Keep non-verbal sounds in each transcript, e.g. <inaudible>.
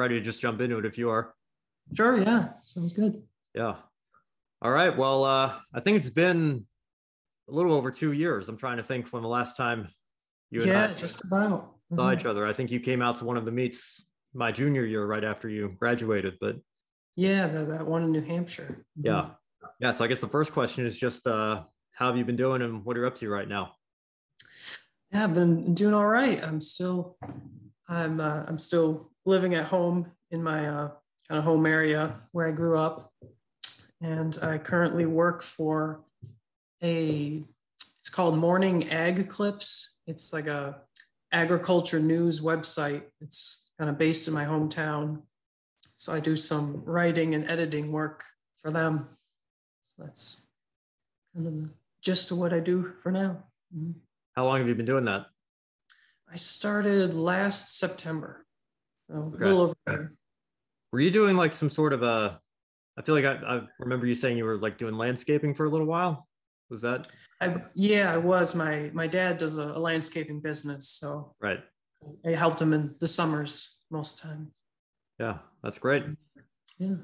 I'm ready to just jump into it if you are. Sure. Yeah. Sounds good. Yeah. All right. Well, uh, I think it's been a little over two years. I'm trying to think from the last time you yeah, just about saw mm-hmm. each other. I think you came out to one of the meets my junior year right after you graduated, but yeah, the, that one in New Hampshire. Mm-hmm. Yeah. Yeah. So I guess the first question is just uh, how have you been doing and what are you up to right now? Yeah, I've been doing all right. I'm still, I'm, uh, I'm still living at home in my uh, kind of home area where I grew up, and I currently work for a. It's called Morning Ag Clips. It's like a agriculture news website. It's kind of based in my hometown. So I do some writing and editing work for them. So that's kind of the gist of what I do for now. Mm-hmm. How long have you been doing that? I started last September. So okay. a little over there. Were you doing like some sort of a I feel like I, I remember you saying you were like doing landscaping for a little while. Was that? I, yeah, I was. My my dad does a, a landscaping business, so right. I helped him in the summers most times. Yeah, that's great. Yeah.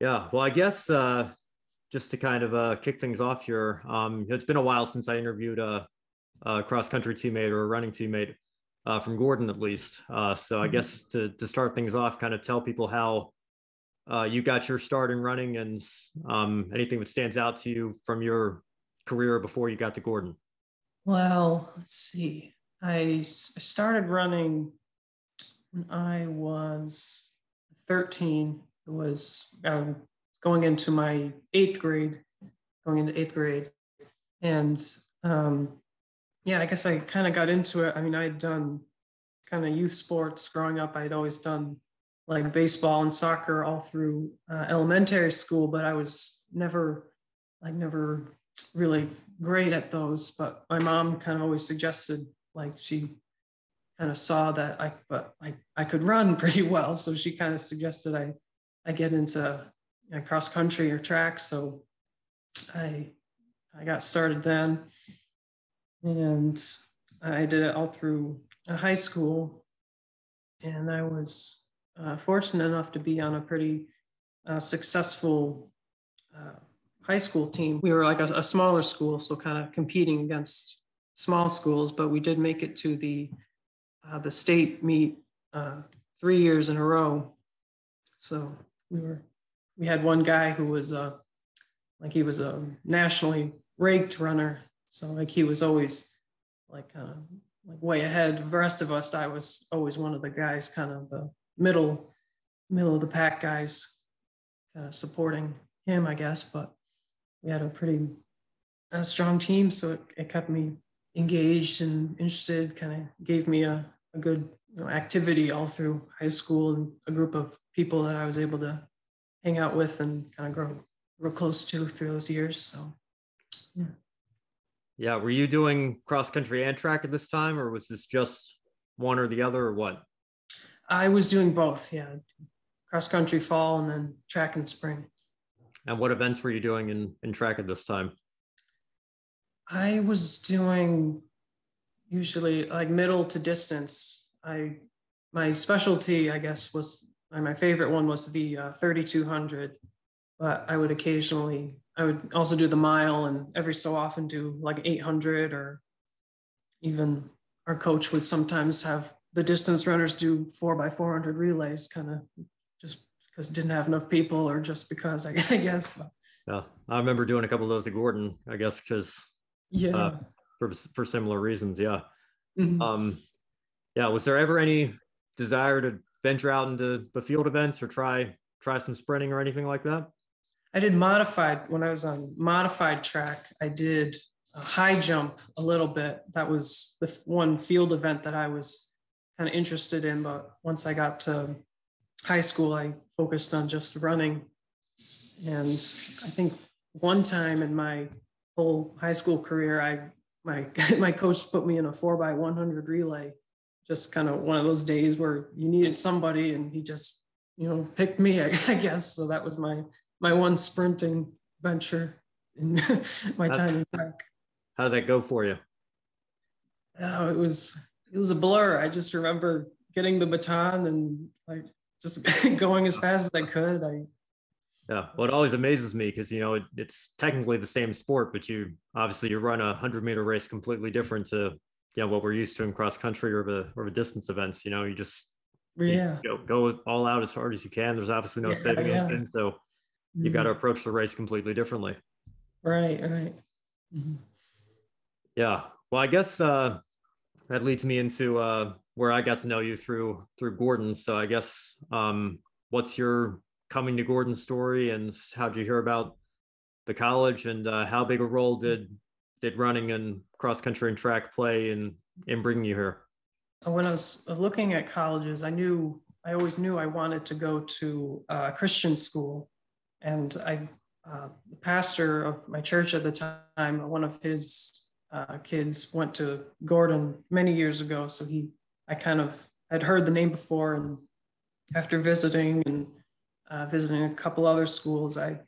Yeah. Well, I guess uh, just to kind of uh, kick things off here, um, it's been a while since I interviewed a, a cross country teammate or a running teammate uh, from Gordon, at least. Uh, so I mm-hmm. guess to to start things off, kind of tell people how uh, you got your start in running and um, anything that stands out to you from your career before you got to Gordon? Well, let's see. I started running when I was 13. It was um, going into my eighth grade, going into eighth grade. And um, yeah, I guess I kind of got into it. I mean, I had done kind of youth sports growing up. I had always done like baseball and soccer all through uh, elementary school, but I was never, like, never really great at those, but my mom kind of always suggested like she kind of saw that I but I, I could run <laughs> pretty well. So she kind of suggested I I get into you know, cross country or track. So I I got started then and I did it all through high school. And I was uh, fortunate enough to be on a pretty uh, successful uh, high school team. We were like a, a smaller school, so kind of competing against small schools, but we did make it to the uh, the state meet uh, three years in a row. So we were we had one guy who was uh, like he was a nationally ranked runner, so like he was always like kind of like way ahead of the rest of us. I was always one of the guys, kind of the middle middle of the pack guys, kind of supporting him, I guess. But we had a pretty uh, strong team, so it, it, kept me engaged and interested. Kind of gave me a, a good you know, activity all through high school and a group of people that I was able to hang out with and kind of grow real close to through those years. So. Yeah. Were you doing cross country and track at this time, or was this just one or the other, or what? I was doing both. Yeah. Cross country fall and then track in spring. And what events were you doing in, in track at this time? I was doing usually like middle to distance. I my specialty, I guess, was my favorite one was the uh, 3200, but I would occasionally I would also do the mile and every so often do like 800 or even our coach would sometimes have the distance runners do four by 400 relays, kind of just because didn't have enough people or just because <laughs> I, guess. But. Yeah, I remember doing a couple of those at Gordon. I guess because yeah, uh, for for similar reasons. Yeah. Mm-hmm. Um, yeah. Was there ever any desire to venture out into the field events or try try some sprinting or anything like that? I did modified when I was on modified track. I did a high jump a little bit. That was the one field event that I was kind of interested in. But once I got to high school, I focused on just running. And I think one time in my whole high school career, I my <laughs> my coach put me in a four by one hundred relay, just kind of one of those days where you needed somebody, and he just you know picked me, I, <laughs> I guess. So that was my my one sprinting venture in <laughs> my time in track. How did that go for you? Oh, it was it was a blur. I just remember getting the baton and like just <laughs> going as fast as I could. I yeah, well, it always amazes me because you know it, it's technically the same sport, but you obviously you run a hundred meter race completely different to you know what we're used to in cross country or the or the distance events. You know, you just yeah you go, go all out as hard as you can. There's obviously no yeah, saving yeah. anything, so you mm-hmm. got to approach the race completely differently. Right, right. Mm-hmm. Yeah. Well, I guess uh, that leads me into uh, where I got to know you through through Gordon. So I guess um, what's your coming to Gordon story, and how did you hear about the college, and uh, how big a role did did running and cross country and track play in in bringing you here? When I was looking at colleges, I knew I always knew I wanted to go to a Christian school, and I uh, the pastor of my church at the time, one of his uh, kids went to Gordon many years ago. So he, I kind of had heard the name before, and after visiting and uh, visiting a couple other schools, I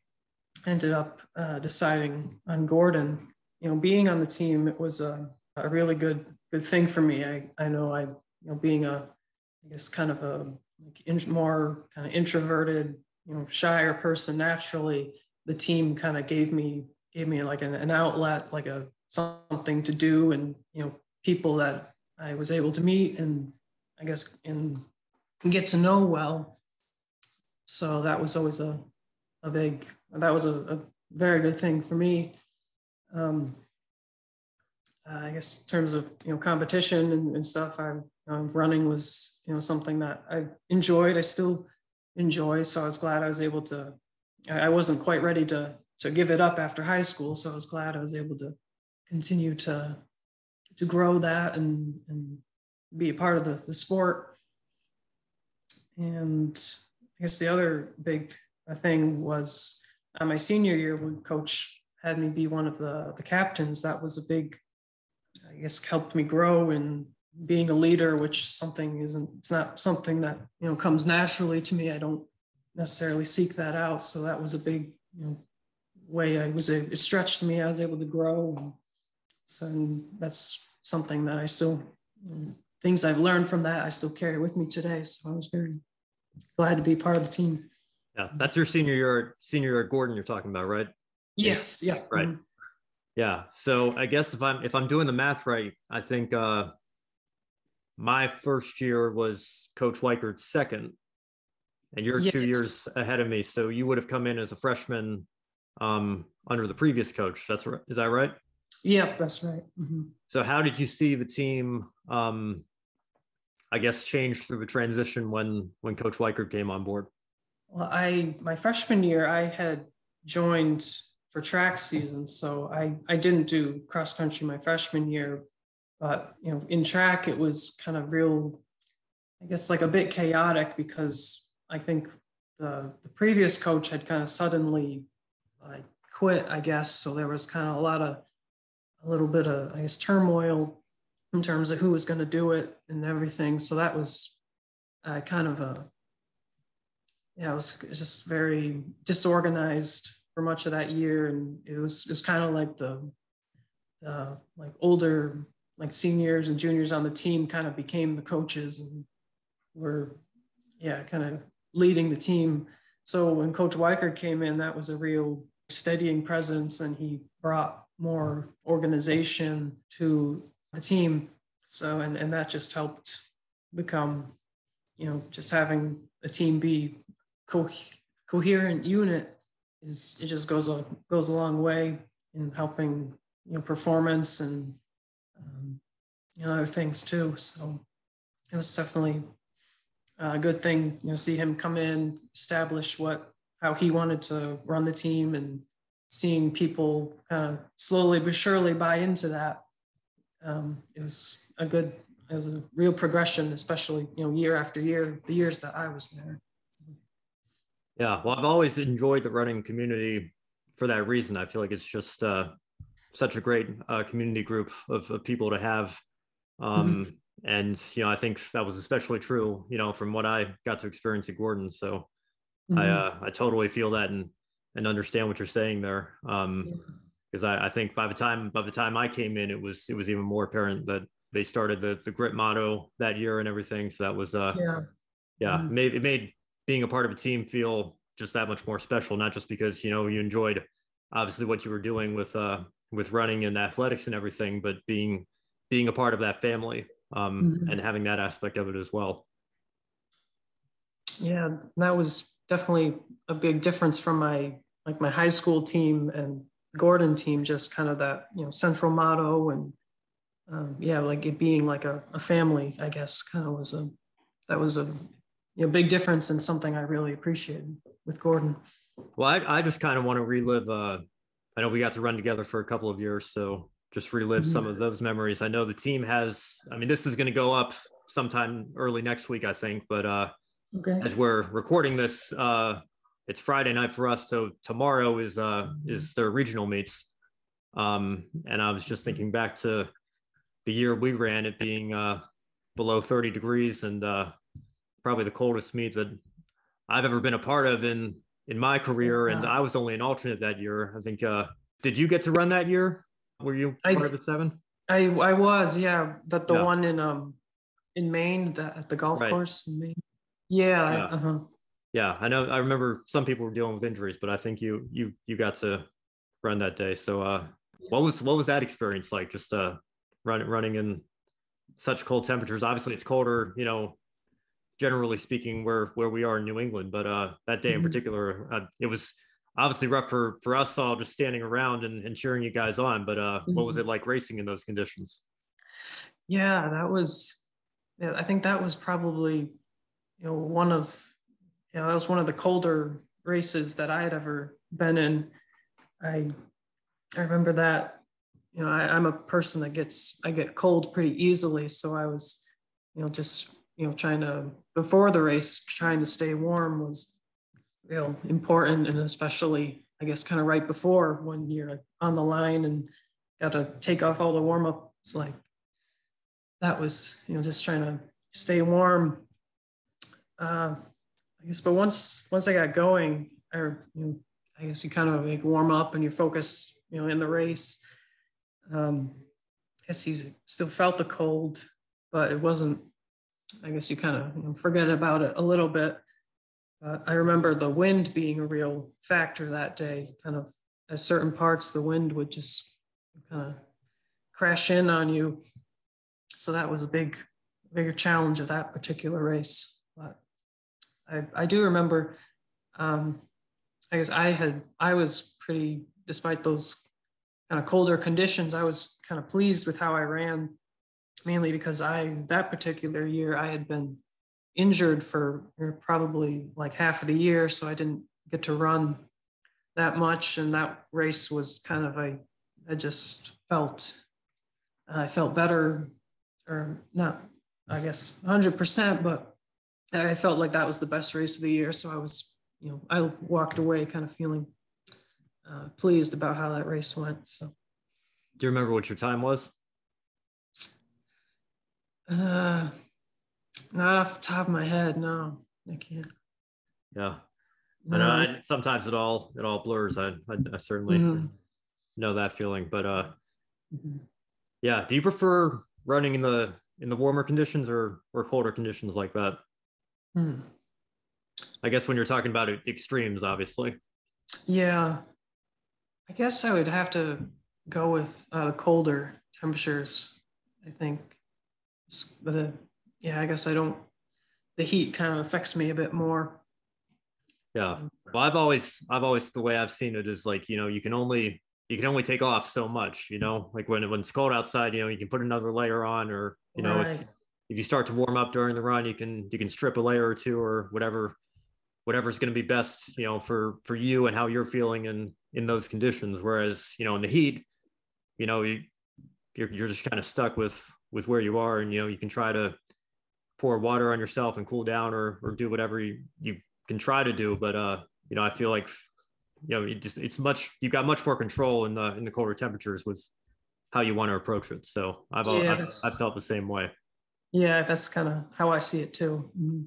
ended up uh, deciding on Gordon. You know, being on the team, it was a, a really good good thing for me. I I know I you know being a I guess kind of a like in, more kind of introverted, you know, shyer person naturally the team kind of gave me gave me like an, an outlet, like a something to do, and you know people that I was able to meet and I guess and get to know well. So that was always a a big that was a, a very good thing for me. Um, I guess in terms of you know competition and, and stuff, I um, running was you know something that I enjoyed. I still enjoy, so I was glad I was able to I wasn't quite ready to to give it up after high school, so I was glad I was able to continue to to grow that and and be a part of the, the sport. And I guess the other big thing was uh, my senior year when coach had me be one of the, the captains, that was a big, I guess, helped me grow in being a leader, which something isn't, it's not something that, you know, comes naturally to me. I don't necessarily seek that out. So that was a big you know, way I was, it stretched me. I was able to grow. And so that's something that I still, things I've learned from that, I still carry with me today. So I was very glad to be part of the team. Yeah, that's your senior year, senior year Gordon you're talking about, right? Yes. Yeah. Right. Mm-hmm. Yeah. So I guess if I'm if I'm doing the math right, I think uh my first year was Coach Weichert's second and you're yes. two years ahead of me. So you would have come in as a freshman um, under the previous coach. That's right. Is that right? Yep, that's right. Mm-hmm. So how did you see the team? Um, I guess change through the transition when when Coach Weichert came on board. Well, I my freshman year I had joined for track season, so I I didn't do cross country my freshman year, but you know in track it was kind of real, I guess like a bit chaotic because I think the, the previous coach had kind of suddenly uh, quit, I guess. So there was kind of a lot of, a little bit of, I guess, turmoil in terms of who was going to do it and everything. So that was uh, kind of a, yeah, it was, it was just very disorganized for much of that year. And it was, it was kind of like the, the like older, like seniors and juniors on the team kind of became the coaches and were, yeah, kind of leading the team. So when Coach Weichert came in, that was a real steadying presence, and he brought more organization to the team. So and and that just helped become, you know, just having a team be co- coherent unit is it just goes a goes a long way in helping you know performance and um, know other things too. So it was definitely a good thing, you know, see him come in, establish what how he wanted to run the team, and seeing people kind of slowly but surely buy into that. Um, it was a good, it was a real progression, especially you know year after year, the years that I was there. Yeah, well, I've always enjoyed the running community for that reason. I feel like it's just uh, such a great uh, community group of, of people to have. Um, mm-hmm and you know i think that was especially true you know from what i got to experience at gordon so mm-hmm. i uh, i totally feel that and and understand what you're saying there um because I, I think by the time by the time i came in it was it was even more apparent that they started the the grit motto that year and everything so that was uh yeah yeah mm-hmm. made it made being a part of a team feel just that much more special, not just because, you know, you enjoyed obviously what you were doing with, uh, with running and athletics and everything, but being, being a part of that family um, mm-hmm. and having that aspect of it as well. Yeah, that was definitely a big difference from my, like my high school team and Gordon team, just kind of that, you know, central motto and um, yeah, like it being like a, a family, I guess kind of was a, that was a you know, big difference and something I really appreciated with Gordon. Well, I, I just kind of want to relive. Uh, I know we got to run together for a couple of years, so just relive mm-hmm. some of those memories. I know the team has. I mean, this is going to go up sometime early next week, I think. But uh, okay. as we're recording this, uh, it's Friday night for us, so tomorrow is uh, is their regional meets. Um, and I was just thinking back to the year we ran, it being uh, below 30 degrees and uh, probably the coldest meet that I've ever been a part of in in my career. And I was only an alternate that year. I think. Uh, did you get to run that year? Were you part I, of the seven? I I was, yeah. That the yeah. one in um in Maine, the, at the golf right. course in Maine. Yeah. Yeah. uh-huh. yeah, I know. I remember some people were dealing with injuries, but I think you you you got to run that day. So, uh, what was what was that experience like? Just uh, running running in such cold temperatures. Obviously, it's colder, you know, generally speaking, where where we are in New England. But uh, that day in mm-hmm. particular, uh, it was obviously rough for for us all just standing around and, and cheering you guys on. But uh, mm-hmm. what was mm-hmm. it like racing in those conditions? Yeah, that was. Yeah, I think that was probably, you know, one of, you know, that was one of the colder races that I had ever been in. I I remember that. You know, I, I'm a person that gets I get cold pretty easily, so I was, you know, just you know trying to before the race trying to stay warm was real important and especially i guess kind of right before when you're on the line and got to take off all the warm ups like that was you know just trying to stay warm. Uh, i guess but once once i got going or you know i guess you kind of like warm up and you're focused you know in the race um i guess you still felt the cold but it wasn't I guess you kind of you know, forget about it a little bit. Uh, I remember the wind being a real factor that day. Kind of at certain parts, the wind would just kind of crash in on you. So that was a big, bigger challenge of that particular race. But I, I do remember. Um, I guess I had I was pretty, despite those kind of colder conditions, I was kind of pleased with how I ran mainly because I, that particular year, I had been injured for probably like half of the year. So I didn't get to run that much. And that race was kind of a, I just felt, I felt better or not, I guess 100%, but I felt like that was the best race of the year. So I was, you know, I walked away kind of feeling uh, pleased about how that race went. So, do you remember what your time was? Uh, not off the top of my head. No, I can't. Yeah, no. I know. I, sometimes it all it all blurs. I I, I certainly mm-hmm. know that feeling. But uh, mm-hmm. yeah. Do you prefer running in the in the warmer conditions or or colder conditions like that? Hmm. I guess when you're talking about extremes, obviously. Yeah, I guess I would have to go with uh, colder temperatures. I think but uh, yeah, I guess I don't. The heat kind of affects me a bit more. Yeah. Well, I've always, I've always the way I've seen it is like you know you can only you can only take off so much. You know, like when when it's cold outside, you know you can put another layer on, or you know right. if, if you start to warm up during the run, you can you can strip a layer or two or whatever whatever's going to be best you know for for you and how you're feeling in in those conditions whereas you know in the heat you know you you're, you're just kind of stuck with with where you are and you know you can try to pour water on yourself and cool down or or do whatever you, you can try to do. But uh you know i feel like you know it just it's much you've got much more control in the in the colder temperatures with how you want to approach it. So i've yeah, I've, I've, felt the same way. Yeah that's kind of how i see it too. Mm-hmm.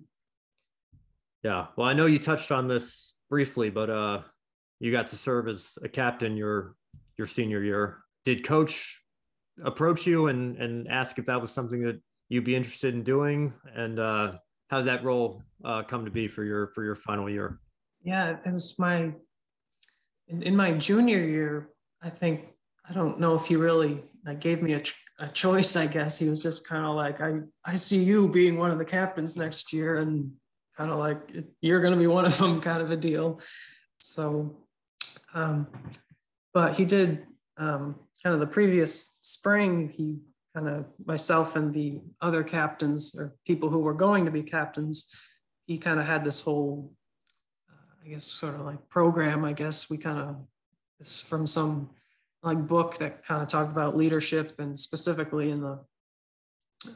yeah. Well i know you touched on this briefly but uh you got to serve as a captain your your senior year. Did coach approach you and and ask if that was something that you'd be interested in doing and uh how's that role uh, come to be for your for your final year? Yeah, it was my in, in my junior year. I think I don't know if he really like gave me a, a choice. I guess he was just kind of like, I I see you being one of the captains next year, and kind of like you're going to be one of them, kind of a deal. So, um, but he did um, kind of the previous spring. He kind of myself and the other captains or people who were going to be captains. He kind of had this whole, uh, I guess, sort of like program. I guess we kind of this from some like book that kind of talked about leadership and specifically in the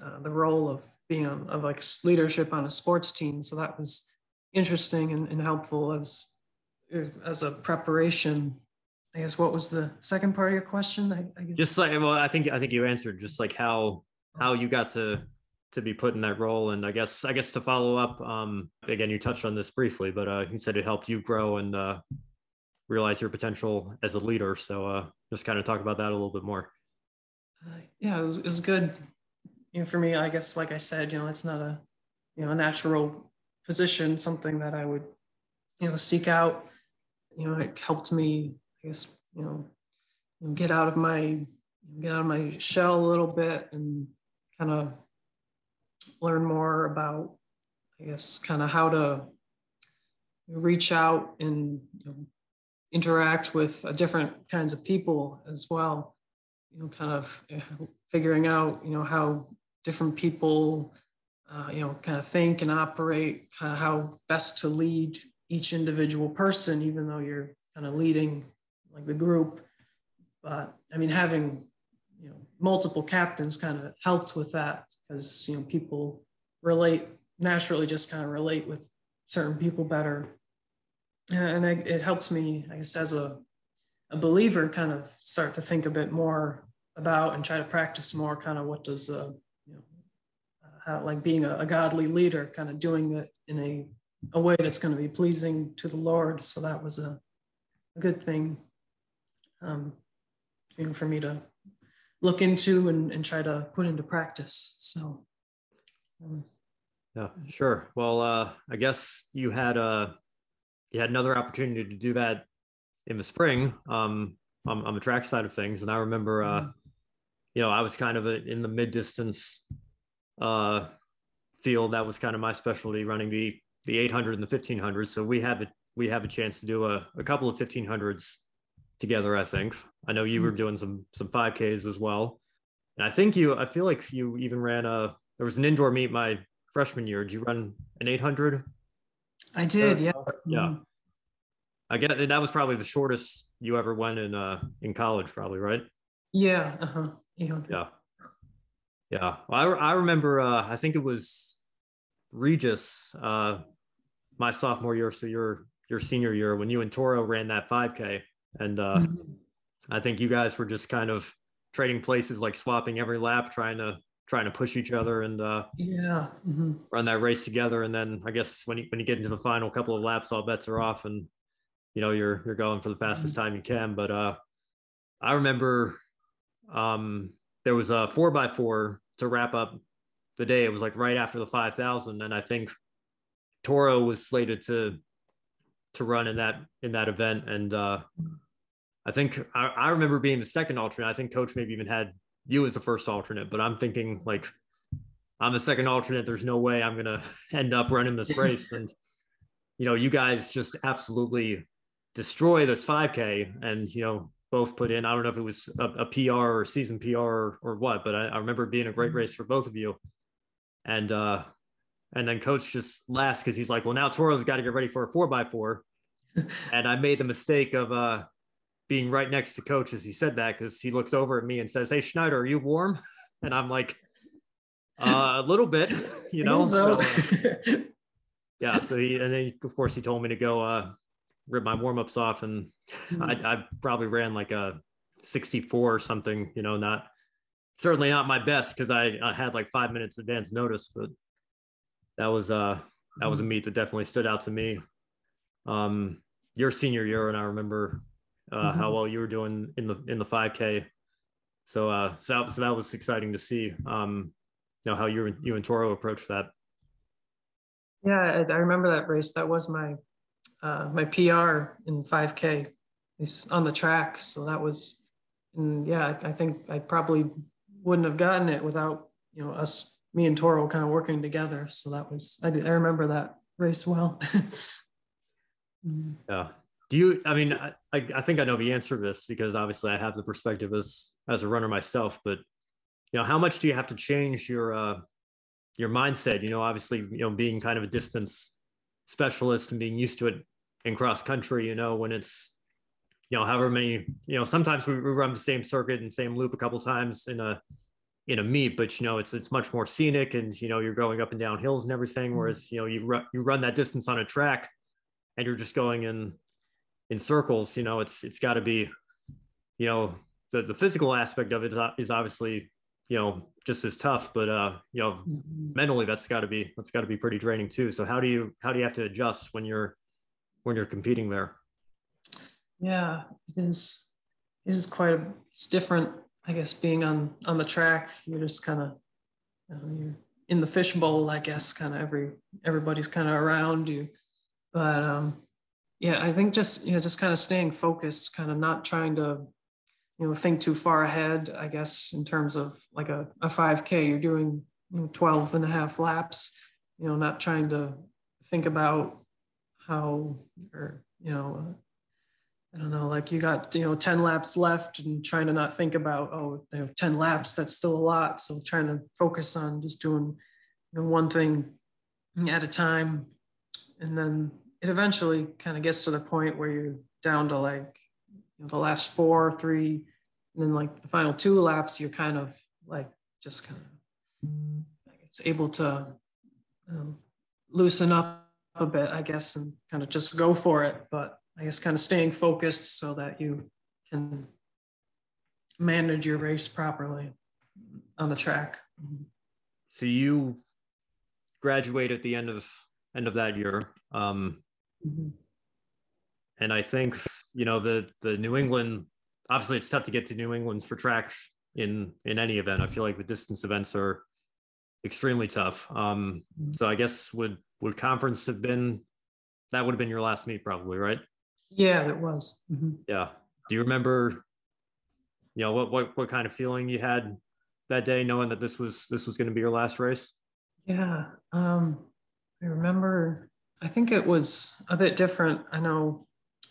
uh, the role of being a, of like leadership on a sports team. So that was interesting and, and helpful as as a preparation. I guess what was the second part of your question? I, I just like well, I think I think you answered just like how how you got to to be put in that role and i guess i guess to follow up um again you touched on this briefly but uh you said it helped you grow and uh realize your potential as a leader so uh just kind of talk about that a little bit more uh, yeah it was, it was good you know, for me, I guess, like I said, you know, it's not a, you know, a natural position, something that I would, you know, seek out. You know, it helped me, I guess, you know, get out of my, get out of my shell a little bit and kind of learn more about, I guess, kind of how to reach out and you know, interact with different kinds of people as well. You know, kind of eh, figuring out, you know, how different people, uh, you know, kind of think and operate, kind of how best to lead each individual person, even though you're kind of leading like the group. But I mean, having you know multiple captains kind of helped with that because you know people relate naturally, just kind of relate with certain people better, and it helps me, I guess, as a a believer, kind of start to think a bit more about and try to practice more. Kind of what does a how, like being a, a, godly leader, kind of doing it in a, a way that's going to be pleasing to the Lord. So that was a, a good thing um, know, for me to look into and, and try to put into practice. So, um, yeah, sure. Well, uh, I guess you had a uh, you had another opportunity to do that in the spring um, on, on the track side of things, and I remember, uh, mm-hmm. you know, I was kind of a, in the mid distance uh, field. That was kind of my specialty, running the the 800 and the 1500. So we have a we have a chance to do a, a couple of 1500s together. I think. I know you were hmm. doing some some 5Ks as well, and I think you. I feel like you even ran a. There was an indoor meet my freshman year. Did you run an 800? I did. Uh, yeah. Yeah. Hmm. I get that was probably the shortest you ever went in uh in college, probably, right? Yeah. Uh-huh. Yeah. Yeah, well, I, I remember. Uh, I think it was Regis, uh, my sophomore year, so your your senior year, when you and Toro ran that 5K, and uh, mm-hmm. I think you guys were just kind of trading places, like swapping every lap, trying to trying to push each other and uh, yeah, mm-hmm. run that race together. And then I guess when you when you get into the final couple of laps, all bets are off, and you know you're you're going for the fastest mm-hmm. time you can. But uh, I remember um, there was a four by four to wrap up the day. It was like right after the 5,000. And I think Toro was slated to, to run in that, in that event. And uh, I think I, I remember being the second alternate. I think coach maybe even had you as the first alternate, but I'm thinking like, I'm the second alternate. There's no way I'm going <laughs> to end up running this <laughs> race. and, you know, you guys just absolutely destroy this 5K. And, you know, both put in. I don't know if it was a, a PR or season PR or, or what, but I, I, remember being a great mm-hmm. race for both of you. And uh, and then coach just laughs because he's like, well, now Toro's got to get ready for a four by four. <laughs> and I made the mistake of uh, being right next to coach as he said that because he looks over at me and says, Hey Schneider, are you warm? <laughs> And I'm like, uh, a little bit, <laughs> you know. So, uh, <laughs> yeah. So he and then of course he told me to go uh, rip my warm ups off, and mm-hmm. I, I probably ran like a 64 or something. You know, not certainly not my best because I, I had like five minutes advance notice, but that was uh that was a meet that definitely stood out to me. Um, your senior year, and I remember uh, mm-hmm. how well you were doing in the in the 5K. So uh, so that, so that was exciting to see. Um, you know how you you and Toro approached that. Yeah, I, I remember that race. That was my uh, my PR in 5K. He's on the track, so that was, and yeah, I, I think I probably wouldn't have gotten it without you know us, me and Toro, kind of working together. So that was I, did, I remember that race well. <laughs> Mm-hmm. yeah. Do you? I mean, I, I think I know the answer to this because obviously I have the perspective as as a runner myself. But you know, how much do you have to change your uh, your mindset? You know, obviously, you know, being kind of a distance specialist and being used to it in cross country. You know, when it's you know however many you know sometimes we, we run the same circuit and same loop a couple times in a in a meet, but you know it's it's much more scenic, and you know you're going up and down hills and everything. Mm-hmm. Whereas you know you run you run that distance on a track, and you're just going in in circles. You know it's it's got to be, you know the the physical aspect of it is obviously you know just as tough, but uh you know mm-hmm. mentally that's got to be that's got to be pretty draining too. So how do you how do you have to adjust when you're when you're competing there? Yeah, it is. It is quite a, it's different I guess being on on the track, you're just kind of you know, you're in the fishbowl, I guess, kind of every everybody's kind of around you. But um, yeah, I think just you know just kind of staying focused, kind of not trying to you know think too far ahead. I guess in terms of like a, a 5K, you're doing 12 and a half laps. You know, not trying to think about how or you know I don't know, like you got, you know, 10 laps left and trying to not think about, oh, there 10 laps, that's still a lot. So trying to focus on just doing you know, one thing at a time. And then it eventually kind of gets to the point where you're down to like you know, the last four, three, and then like the final two laps, you're kind of like just kind of it's able to um, loosen up a bit, I guess, and kind of just go for it. But I guess kind of staying focused so that you can manage your race properly on the track. So you graduate at the end of end of that year. Um, mm-hmm. And I think you know the the New England. Obviously, it's tough to get to New England's for track in in any event. I feel like the distance events are extremely tough. Um, mm-hmm. So I guess would would conference have been that would have been your last meet probably, right? Yeah, it was. Mm-hmm. Yeah. Do you remember, you know, what, what, what kind of feeling you had that day knowing that this was, this was going to be your last race? Yeah. Um, I remember, I think it was a bit different. I know,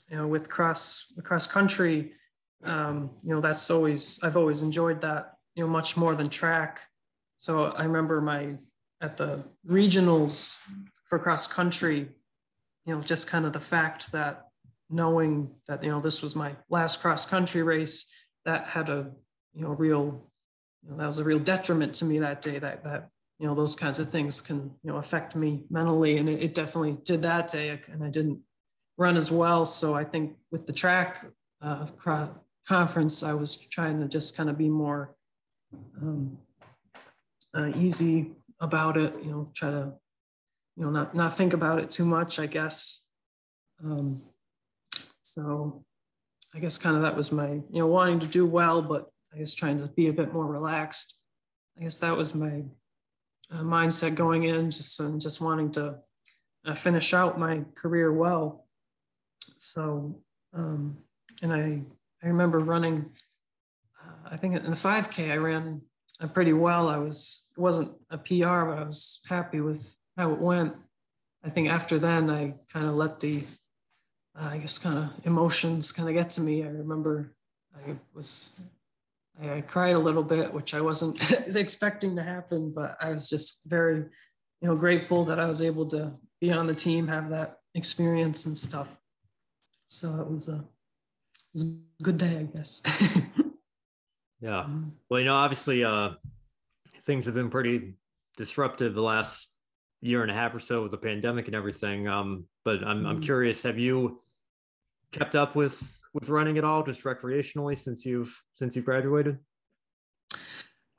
you know, with cross, cross country, um, you know, that's always, I've always enjoyed that, you know, much more than track. So I remember my, at the regionals for cross country, you know, just kind of the fact that knowing that you know this was my last cross country race that had a you know real you know, that was a real detriment to me that day that that you know those kinds of things can you know affect me mentally and it, it definitely did that day and i didn't run as well so i think with the track uh, conference i was trying to just kind of be more um, uh, easy about it you know try to you know not not think about it too much i guess um, so I guess kind of that was my, you know, wanting to do well, but I guess trying to be a bit more relaxed. I guess that was my mindset going in, just and just wanting to uh, finish out my career well. So, um, and I I remember running. Uh, I think in the 5K I ran uh, pretty well. I was it wasn't a PR, but I was happy with how it went. I think after then I kind of let the uh, I guess kind of emotions kind of get to me. I remember I was I, I cried a little bit, which I wasn't <laughs> expecting to happen, but I was just very, you know, grateful that I was able to be on the team, have that experience and stuff. So it was a, it was a good day, I guess. <laughs> <laughs> yeah. Mm-hmm. Well, you know, obviously, uh, things have been pretty disruptive the last year and a half or so with the pandemic and everything. Um, but I'm, I'm mm-hmm. curious, have you kept up with with running at all, just recreationally, since you've since you graduated?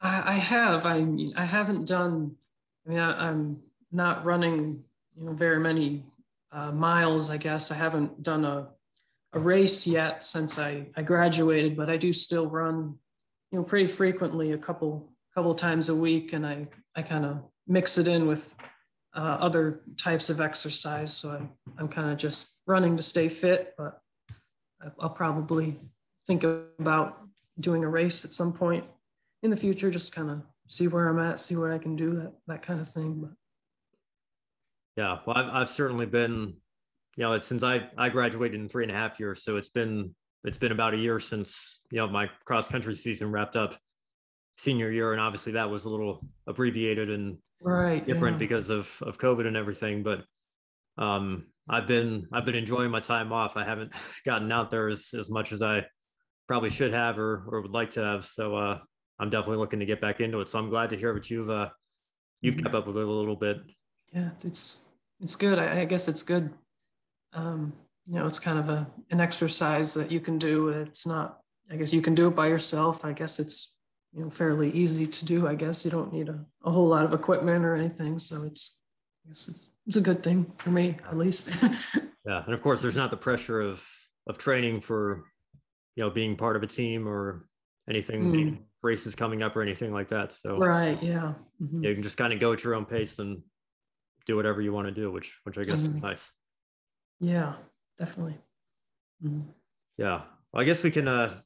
I, have. I mean, I haven't done. I mean, I, am not running, you know, very many uh, miles. I guess I haven't done a a race yet since I I graduated, but I do still run, you know, pretty frequently, a couple couple times a week, and I I kind of mix it in with uh, other types of exercise. So I, I'm kind of just running to stay fit, but I'll probably think about doing a race at some point in the future, just kind of see where I'm at, see what I can do, that that kind of thing. But yeah, well, I've, I've certainly been, you know, since I I graduated in three and a half years, so it's been it's been about a year since you know my cross country season wrapped up senior year, and obviously that was a little abbreviated and right different yeah. because of of COVID and everything. But um, I've been I've been enjoying my time off. I haven't <laughs> gotten out there as as much as I probably should have or or would like to have. So uh, I'm definitely looking to get back into it. So I'm glad to hear what you've uh, you've kept up with it a little bit. Yeah, it's it's good. I, I guess it's good. Um, you know, it's kind of a an exercise that you can do. It's not. I guess you can do it by yourself. I guess it's you know fairly easy to do. I guess you don't need a, a whole lot of equipment or anything. So it's I guess it's it's a good thing for me at least. <laughs> yeah, and of course, there's not the pressure of of training for you know being part of a team or anything mm. races coming up or anything like that. So right, yeah, mm-hmm. you can just kind of go at your own pace and do whatever you want to do, which which I guess mm-hmm. is nice. Yeah, definitely. Mm-hmm. Yeah, well, I guess we can uh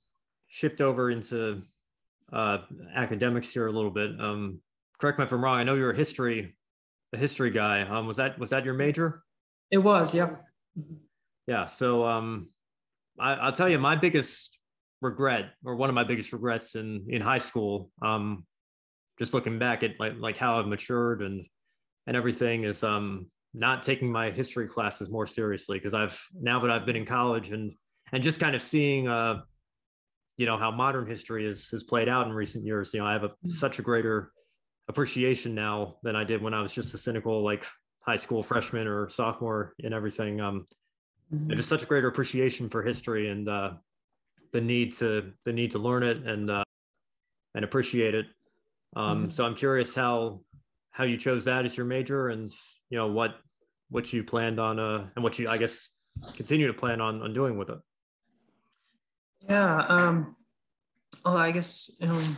shift over into uh academics here a little bit. Um, correct me if I'm wrong. I know you're a history a history guy. Um, was that was that your major? It was, yeah. Yeah. So um, I, I'll tell you my biggest regret, or one of my biggest regrets in in high school, um, just looking back at like like how I've matured and and everything is um not taking my history classes more seriously because I've now that I've been in college and and just kind of seeing uh you know how modern history is has played out in recent years. You know, I have a, mm. such a greater appreciation now than I did when I was just a cynical like high school freshman or sophomore and everything. Um, mm-hmm. and just such a greater appreciation for history and uh, the need to the need to learn it and uh, and appreciate it. Um, mm-hmm. So I'm curious how how you chose that as your major and you know what what you planned on uh, and what you I guess continue to plan on on doing with it. Yeah. Um, well, I guess um,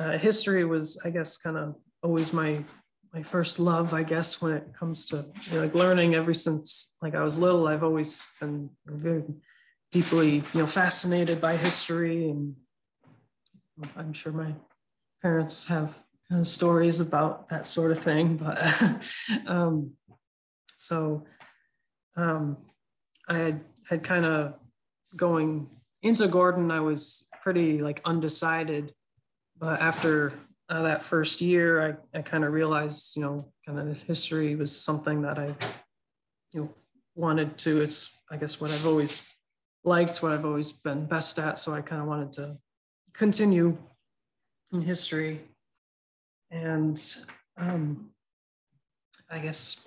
uh, history was, I guess, kind of always my my first love, I guess, when it comes to you know, like learning. Ever since like I was little, I've always been very deeply, you know, fascinated by history, and I'm sure my parents have kind of stories about that sort of thing. But <laughs> um, so um, I had had kind of going into Gordon. I was pretty like undecided but after uh, that first year, I, I kind of realized, you know, kind of history was something that I, you know, wanted to. It's, I guess, what I've always liked, what I've always been best at. So I kind of wanted to continue in history. And um, I guess,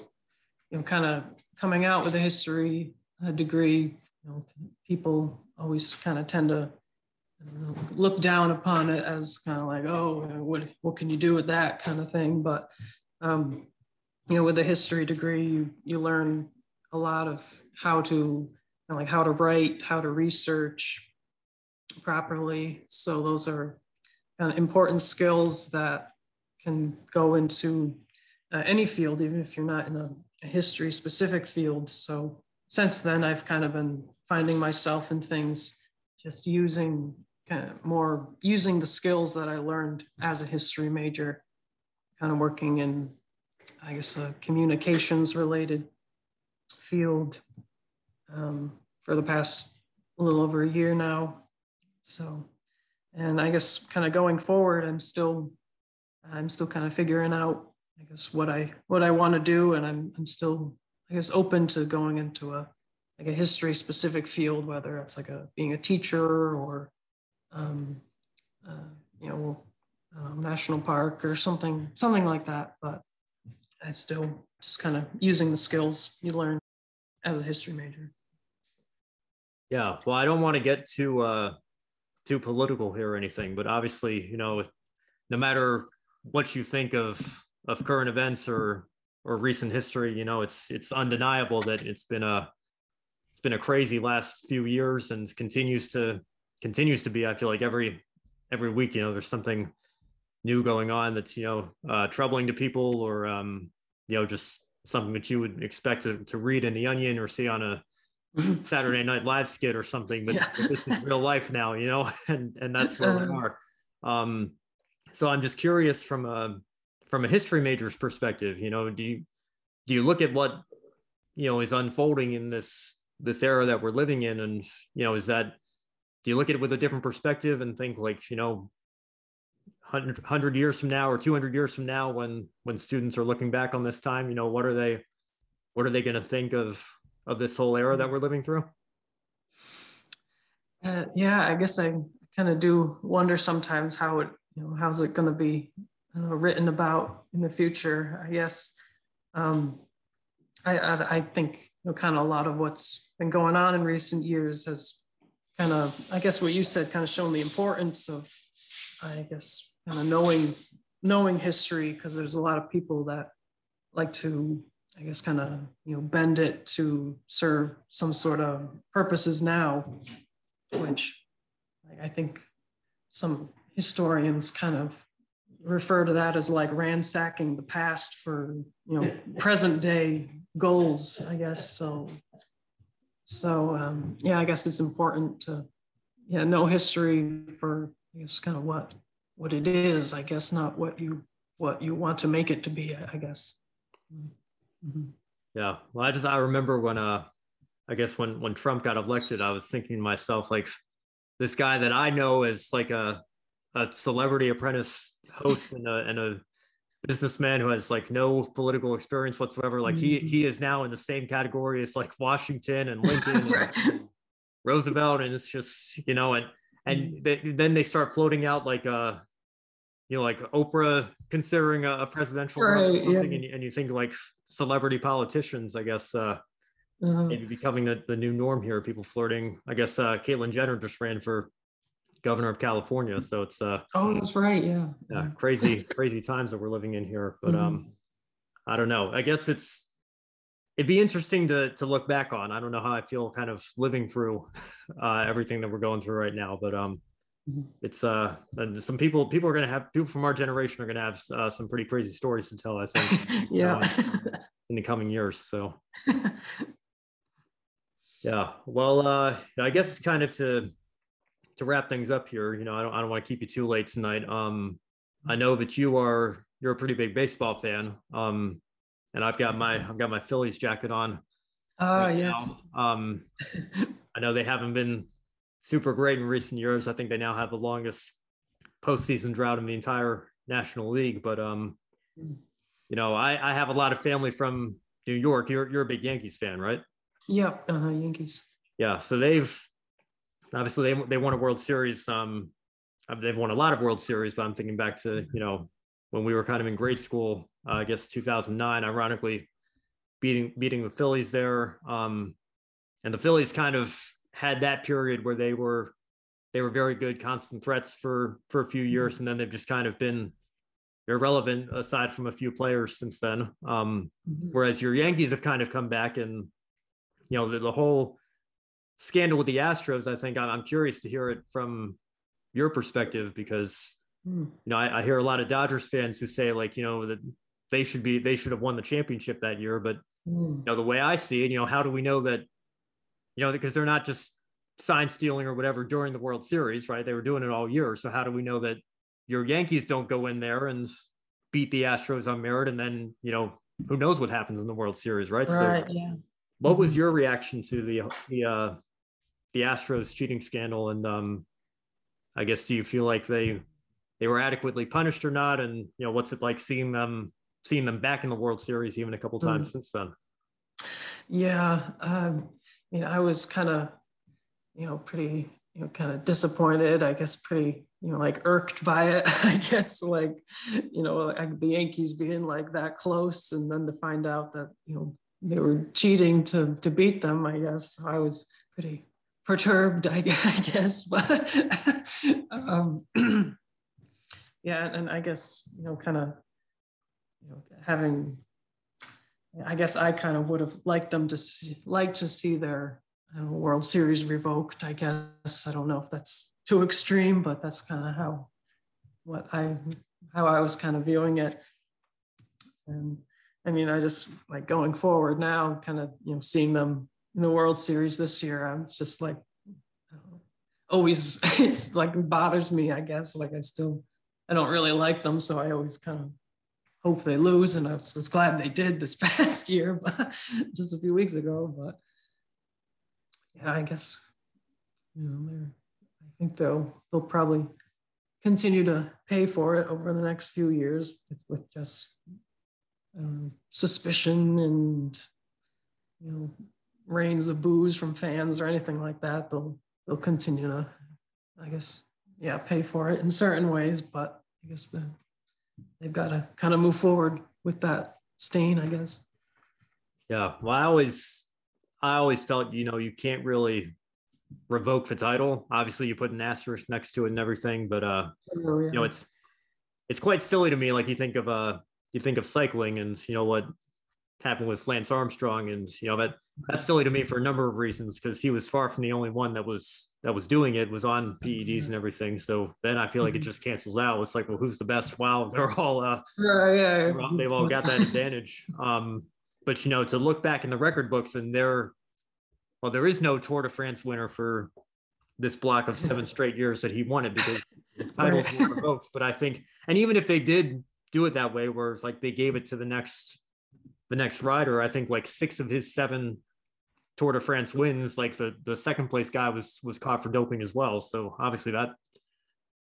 you know, kind of coming out with a history a degree, you know, people always kind of tend to look down upon it as kind of like, oh, what what can you do with that kind of thing. But um, you know, with a history degree, you you learn a lot of how to know, like how to write, how to research properly. So those are kind of important skills that can go into uh, any field, even if you're not in a, a history specific field. So since then, I've kind of been finding myself in things just using kind of more using the skills that I learned as a history major, kind of working in, I guess, a communications related field um, for the past a little over a year now. So, and I guess kind of going forward, I'm still, I'm still kind of figuring out, I guess, what I what I want to do, and I'm I'm still, I guess, open to going into a like a history specific field, whether it's like a being a teacher or um, uh, you know, um, national park or something, something like that. But I still just kind of using the skills you learn as a history major. Yeah, well, I don't want to get too uh, too political here or anything, but obviously, you know, no matter what you think of of current events or or recent history, you know, it's it's undeniable that it's been a it's been a crazy last few years and continues to continues to be. I feel like every every week, you know, there's something new going on that's you know uh, troubling to people or um, you know, just something that you would expect to, to read in the Onion or see on a <laughs> Saturday Night Live skit or something. But, yeah. this is real life now, you know, <laughs> and and that's where we uh-huh. are. Um, so I'm just curious from a from a history major's perspective, you know, do you do you look at what you know is unfolding in this this era that we're living in, and you know, is that do you look at it with a different perspective and think like you know 100, 100 years from now or 200 years from now when when students are looking back on this time you know what are they what are they going to think of of this whole era that we're living through? Uh, yeah i guess i kind of do wonder sometimes how it you know how's it going to be written about in the future i guess. Um, I, I, I think you know, kind of a lot of what's been going on in recent years has kind of i guess what you said kind of shown the importance of i guess kind of knowing knowing history because there's a lot of people that like to i guess kind of you know bend it to serve some sort of purposes now which i think some historians kind of refer to that as like ransacking the past for you know <laughs> present day goals i guess so so um, yeah i guess it's important to yeah know history for i guess kind of what what it is, I guess, not what you what you want to make it to be, I guess. Mm-hmm. Yeah. Well, I just I remember when uh I guess when when Trump got elected, I was thinking to myself, like, this guy that I know is like a a celebrity apprentice host and a and a businessman who has like no political experience whatsoever. Like he he mm-hmm. is now in the same category as like Washington and <laughs> Lincoln and Roosevelt, and it's just you know and and mm. they, then they start floating out like uh you know like oprah considering a, a presidential right, yeah. and, and, you think like celebrity politicians i guess uh uh-huh. maybe becoming the, the new norm here people flirting i guess uh caitlyn jenner just ran for governor of california so it's uh oh that's right yeah yeah crazy crazy times that we're living in here but mm-hmm. um i don't know i guess it's it'd be interesting to to look back on. I don't know how I feel kind of living through uh, everything that we're going through right now, but um, mm-hmm. it's uh, and some people people are gonna have people from our generation are gonna have uh, some pretty crazy stories to tell. I think, <laughs> yeah, uh, in the coming years. So, <laughs> yeah. Well, uh, I guess kind of to to wrap things up here. You know, I don't I don't want to keep you too late tonight. Um, I know that you are you're a pretty big baseball fan. Um, and I've got my I've got my Phillies jacket on. Oh uh, right yes. Um, I know they haven't been super great in recent years. I think they now have the longest postseason drought in the entire National League. But um, you know, I, I have a lot of family from New York. You're you're a big Yankees fan, right? Yep, uh-huh, Yankees. Yeah, so they've obviously they they won a World Series. Um, they've won a lot of World Series, but I'm thinking back to you know when we were kind of in grade school, uh, I guess 2009, ironically beating beating the Phillies there. Um, and the Phillies kind of had that period where they were they were very good, constant threats for for a few years, and then they've just kind of been irrelevant aside from a few players since then. Um, mm-hmm. whereas your Yankees have kind of come back, and you know the, the whole scandal with the Astros. I think I'm, I'm curious to hear it from your perspective because Hmm. You know, I, I, hear a lot of Dodgers fans who say like, you know, that they should be they should have won the championship that year. But mm. you know, the way I see it, you know, how do we know that? You know, because they're not just sign stealing or whatever during the World Series, right? They were doing it all year. So how do we know that your Yankees don't go in there and beat the Astros on merit, and then you know who knows what happens in the World Series, right? Right. So, yeah. What was your reaction to the the uh, the Astros cheating scandal? And um, I guess do you feel like they they were adequately punished or not and you know what's it like seeing them seeing them back in the world series even a couple hmm. times mm. since then yeah um, you know i was kind of you know pretty you know kind of disappointed i guess pretty you know like irked by it <laughs> i guess like you know like the yankees being like that close and then to find out that you know they were cheating to to beat them i guess i was pretty perturbed <laughs> i guess but um <clears throat> yeah and i guess you know kind of you know having i guess i kind of would have liked them to see like to see their know, world series revoked i guess. I don't know if that's too extreme but that's kind of how what i how i was kind of viewing it. And I mean, I just like going forward now, kind of, you know, seeing them in the World Series this year. I'm just like, always, <laughs> it's like bothers me, I guess. Like I still, I don't really like them. So I always kind of hope they lose. And I was glad they did this <laughs> past year, but just a few weeks ago. But yeah, I guess, you know, they're, I think they'll, they'll probably continue to pay for it over the next few years with, with just um, suspicion and you know rains of boos from fans or anything like that they'll they'll continue to i guess yeah pay for it in certain ways but i guess the, they've got to kind of move forward with that stain i guess yeah well i always i always felt you know you can't really revoke the title obviously you put an asterisk next to it and everything but uh oh, yeah. you know it's it's quite silly to me like you think of uh you think of cycling and you know what happened with Lance Armstrong, and you know that that's silly to me for a number of reasons because he was far from the only one that was that was doing it, was on PEDs and everything. So then I feel like it mm-hmm. just cancels out. It's like, well, who's the best? Wow, <laughs> they're all uh, yeah, yeah, they've all got that <laughs> advantage. Um, but you know, to look back in the record books and there, well, there is no Tour de France winner for this block of seven <laughs> straight years that he won it because his titles were revoked. But I think, and even if they did do it that way, where it's like they gave it to the next the next rider. I think like six of his seven Tour de France wins, like the the second place guy was was caught for doping as well. So obviously that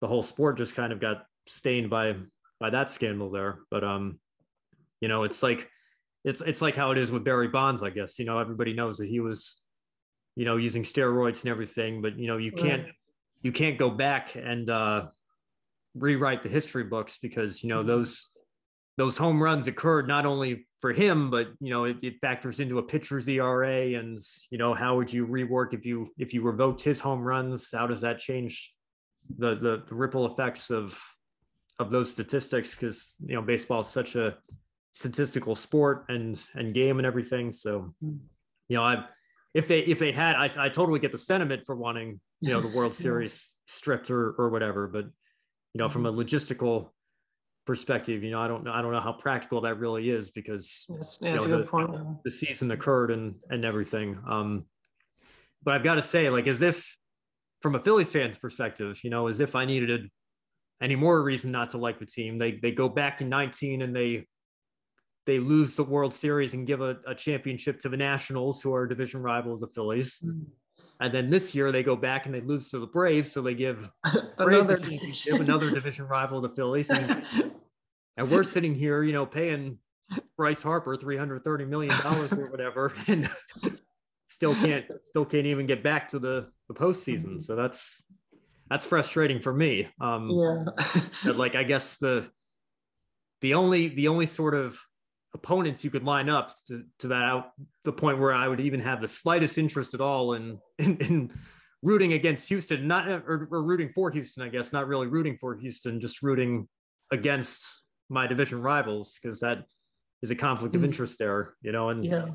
the whole sport just kind of got stained by by that scandal there. But um, you know, it's like it's it's like how it is with Barry Bonds, I guess. You know, everybody knows that he was, you know, using steroids and everything, but you know, you can't right. you can't go back and uh rewrite the history books because you know mm-hmm. those those home runs occurred not only for him but you know it, it, factors into a pitcher's ERA and you know how would you rework if you if you revoked his home runs? How does that change the the, the ripple effects of of those statistics? Because you know baseball is such a statistical sport and and game and everything. So you know I if they if they had I, I totally get the sentiment for wanting you know the World <laughs> Series stripped or or whatever but you know, from a mm-hmm. logistical perspective, you know, I don't know, I don't know how practical that really is because yes, yeah, know, the, the, season occurred and and everything. Um, but I've got to say, like, as if from a Phillies fan's perspective, you know, as if I needed any more reason not to like the team. They they go back in 19 and they they lose the World Series and give a, a championship to the Nationals, who are a division rival of the Phillies. Mm-hmm. And then this year they go back and they lose to the Braves, so they give <laughs> another championship, another <laughs> division rival, the Phillies. And, <laughs> and we're sitting here, you know, paying Bryce Harper three hundred thirty million dollars or whatever, <laughs> and still can't still can't even get back to the the postseason. So that's that's frustrating for me. Um, yeah. like I guess the the only the only sort of opponents you could line up to, to that out the point where I would even have the slightest interest at all in in, in rooting against Houston, not or, or, rooting for Houston, I guess, not really rooting for Houston, just rooting against my division rivals because that is a conflict of mm. interest there, you know. And yeah.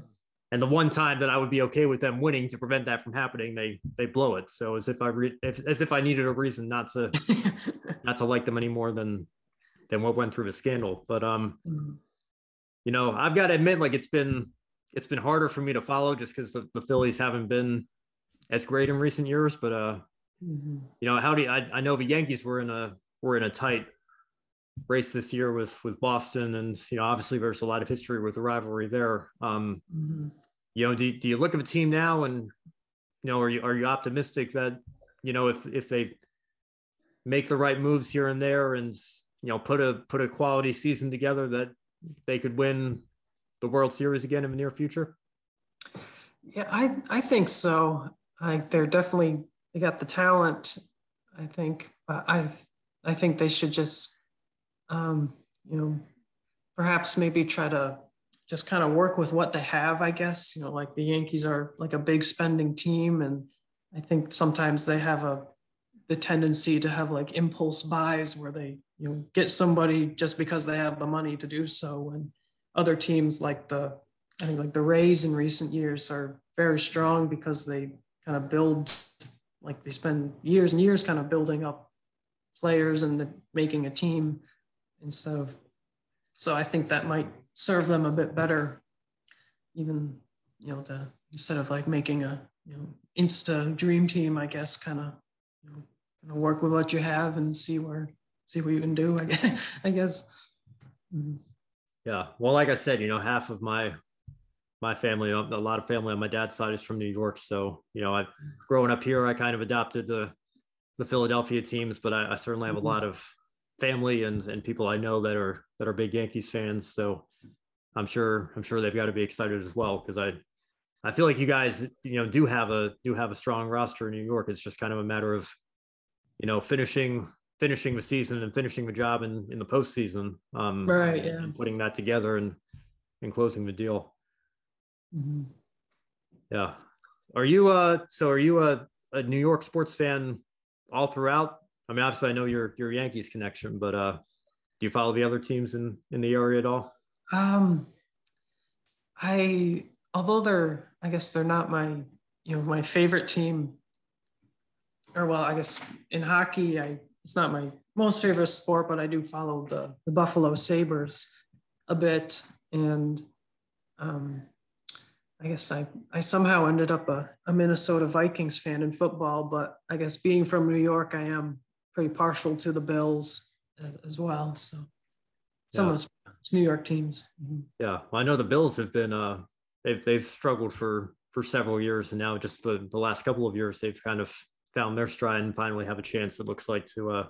and the one time that I would be okay with them winning to prevent that from happening, they they blow it. So as if I re- if, as if I needed a reason not to <laughs> not to like them any more than than what went through the scandal. But um. Mm you know, I've got to admit, like it's been it's been harder for me to follow just because the, the Phillies haven't been as great in recent years. But uh, mm-hmm. you know, how do you, I, I know the Yankees were in a were in a tight race this year with with Boston, and you know, obviously there's a lot of history with the rivalry there. Um, mm-hmm. You know, do do you look at the team now, and you know, are you are you optimistic that you know if if they make the right moves here and there, and you know, put a put a quality season together that they could win the World Series again in the near future? Yeah, I I think so. I they're definitely they got the talent. I think I I think they should just um, you know perhaps maybe try to just kind of work with what they have. I guess you know like the Yankees are like a big spending team, and I think sometimes they have a the tendency to have like impulse buys where they you know get somebody just because they have the money to do so and other teams like the i think like the rays in recent years are very strong because they kind of build like they spend years and years kind of building up players and making a team instead of so I think that might serve them a bit better, even you know, the instead of like making a you know insta dream team, I guess, kind of you know, kind of work with what you have and see where see what you can do. I guess. <laughs> I guess. Mm-hmm. Yeah. Well, like I said, you know, half of my my family, a lot of family on my dad's side is from New York. So, you know, I growing up here, I kind of adopted the the Philadelphia teams, but I, I certainly have a mm-hmm. lot of family and and people I know that are that are big Yankees fans. So I'm sure I'm sure they've got to be excited as well because I I feel like you guys you know do have a do have a strong roster in New York. It's just kind of a matter of you know finishing finishing the season and finishing the job in in the postseason. Um, right. Yeah. and putting that together and and closing the deal. Mm-hmm. Yeah. Are you uh so are you a, a New York sports fan all throughout? I mean, obviously I know your your Yankees connection, but uh do you follow the other teams in in the area at all? Um I although they're I guess they're not my you know my favorite team or well I guess in hockey I it's not my most favorite sport but I do follow the the Buffalo Sabres a bit and um I guess I, I somehow ended up a, a Minnesota Vikings fan in football, but I guess being from New York, I am pretty partial to the Bills as well. So some yeah. of the New York teams. Mm-hmm. Yeah, well, I know the Bills have been uh, they've they've struggled for for several years, and now just the the last couple of years they've kind of found their stride and finally have a chance. It looks like to uh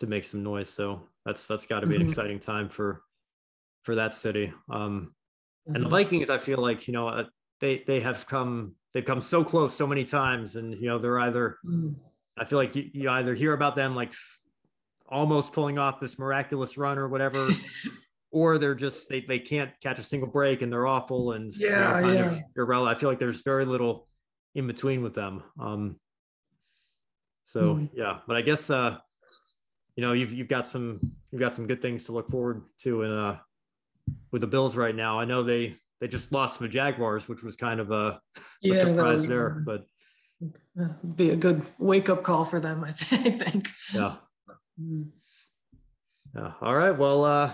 to make some noise. So that's that's got to be mm-hmm. an exciting time for for that city. Um, Mm-hmm. And the mm-hmm. Vikings, I feel like you know uh, they they have come they've come so close so many times, and you know they're either mm. I feel like you, you either hear about them like almost pulling off this miraculous run or whatever. <laughs> or they're just they, they can't catch a single break and they're awful and yeah, kind yeah. of irrelevant. I feel like there's very little in between with them. Um, so mm. yeah, but I guess uh, you know you've you've got some you've got some good things to look forward to in uh with the Bills right now. I know they they just lost the Jaguars, which was kind of a, yeah, a surprise was, there, but be a good wake up call for them, <laughs> I think. Yeah. Mm. Yeah. All right. Well, uh,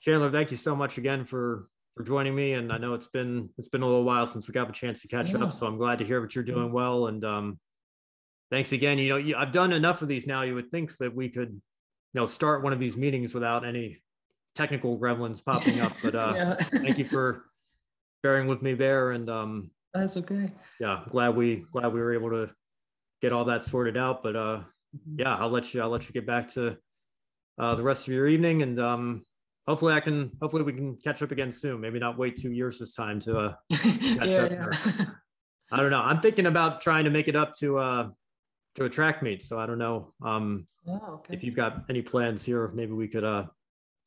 Chandler, thank you so much again for for joining me. And I know it's been it's been a little while since we got a chance to catch yeah. up, so I'm glad to hear that you're doing well. And um, thanks again. You know, you, I've done enough of these now. You would think that we could, you know, start one of these meetings without any technical gremlins popping up. But uh, <laughs> yeah. thank you for bearing with me there. And um, that's okay. Yeah, glad we glad we were able to get all that sorted out. But uh, mm-hmm. yeah, I'll let you I'll let you get back to uh, the rest of your evening, and um, hopefully I can hopefully we can catch up again soon. Maybe not wait two years this time to uh, <laughs> catch yeah, up. Yeah. I don't know. I'm thinking about trying to make it up to uh to a track meet. So I don't know. Um, oh, okay. if you've got any plans here, maybe we could uh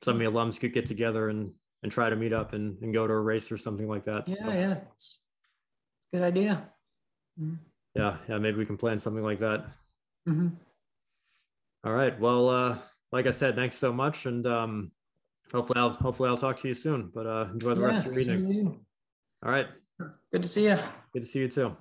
some of the alums could get together and and try to meet up and, and go to a race or something like that. Yeah, so, yeah. Good idea. Mm-hmm. Yeah, yeah, maybe we can plan something like that. Mm-hmm. All right. Well, uh, like I said, thanks so much. And um, hopefully I'll hopefully I'll talk to you soon. But uh, enjoy the yeah, rest of your evening. You. All right. Good to see you. Good to see you too.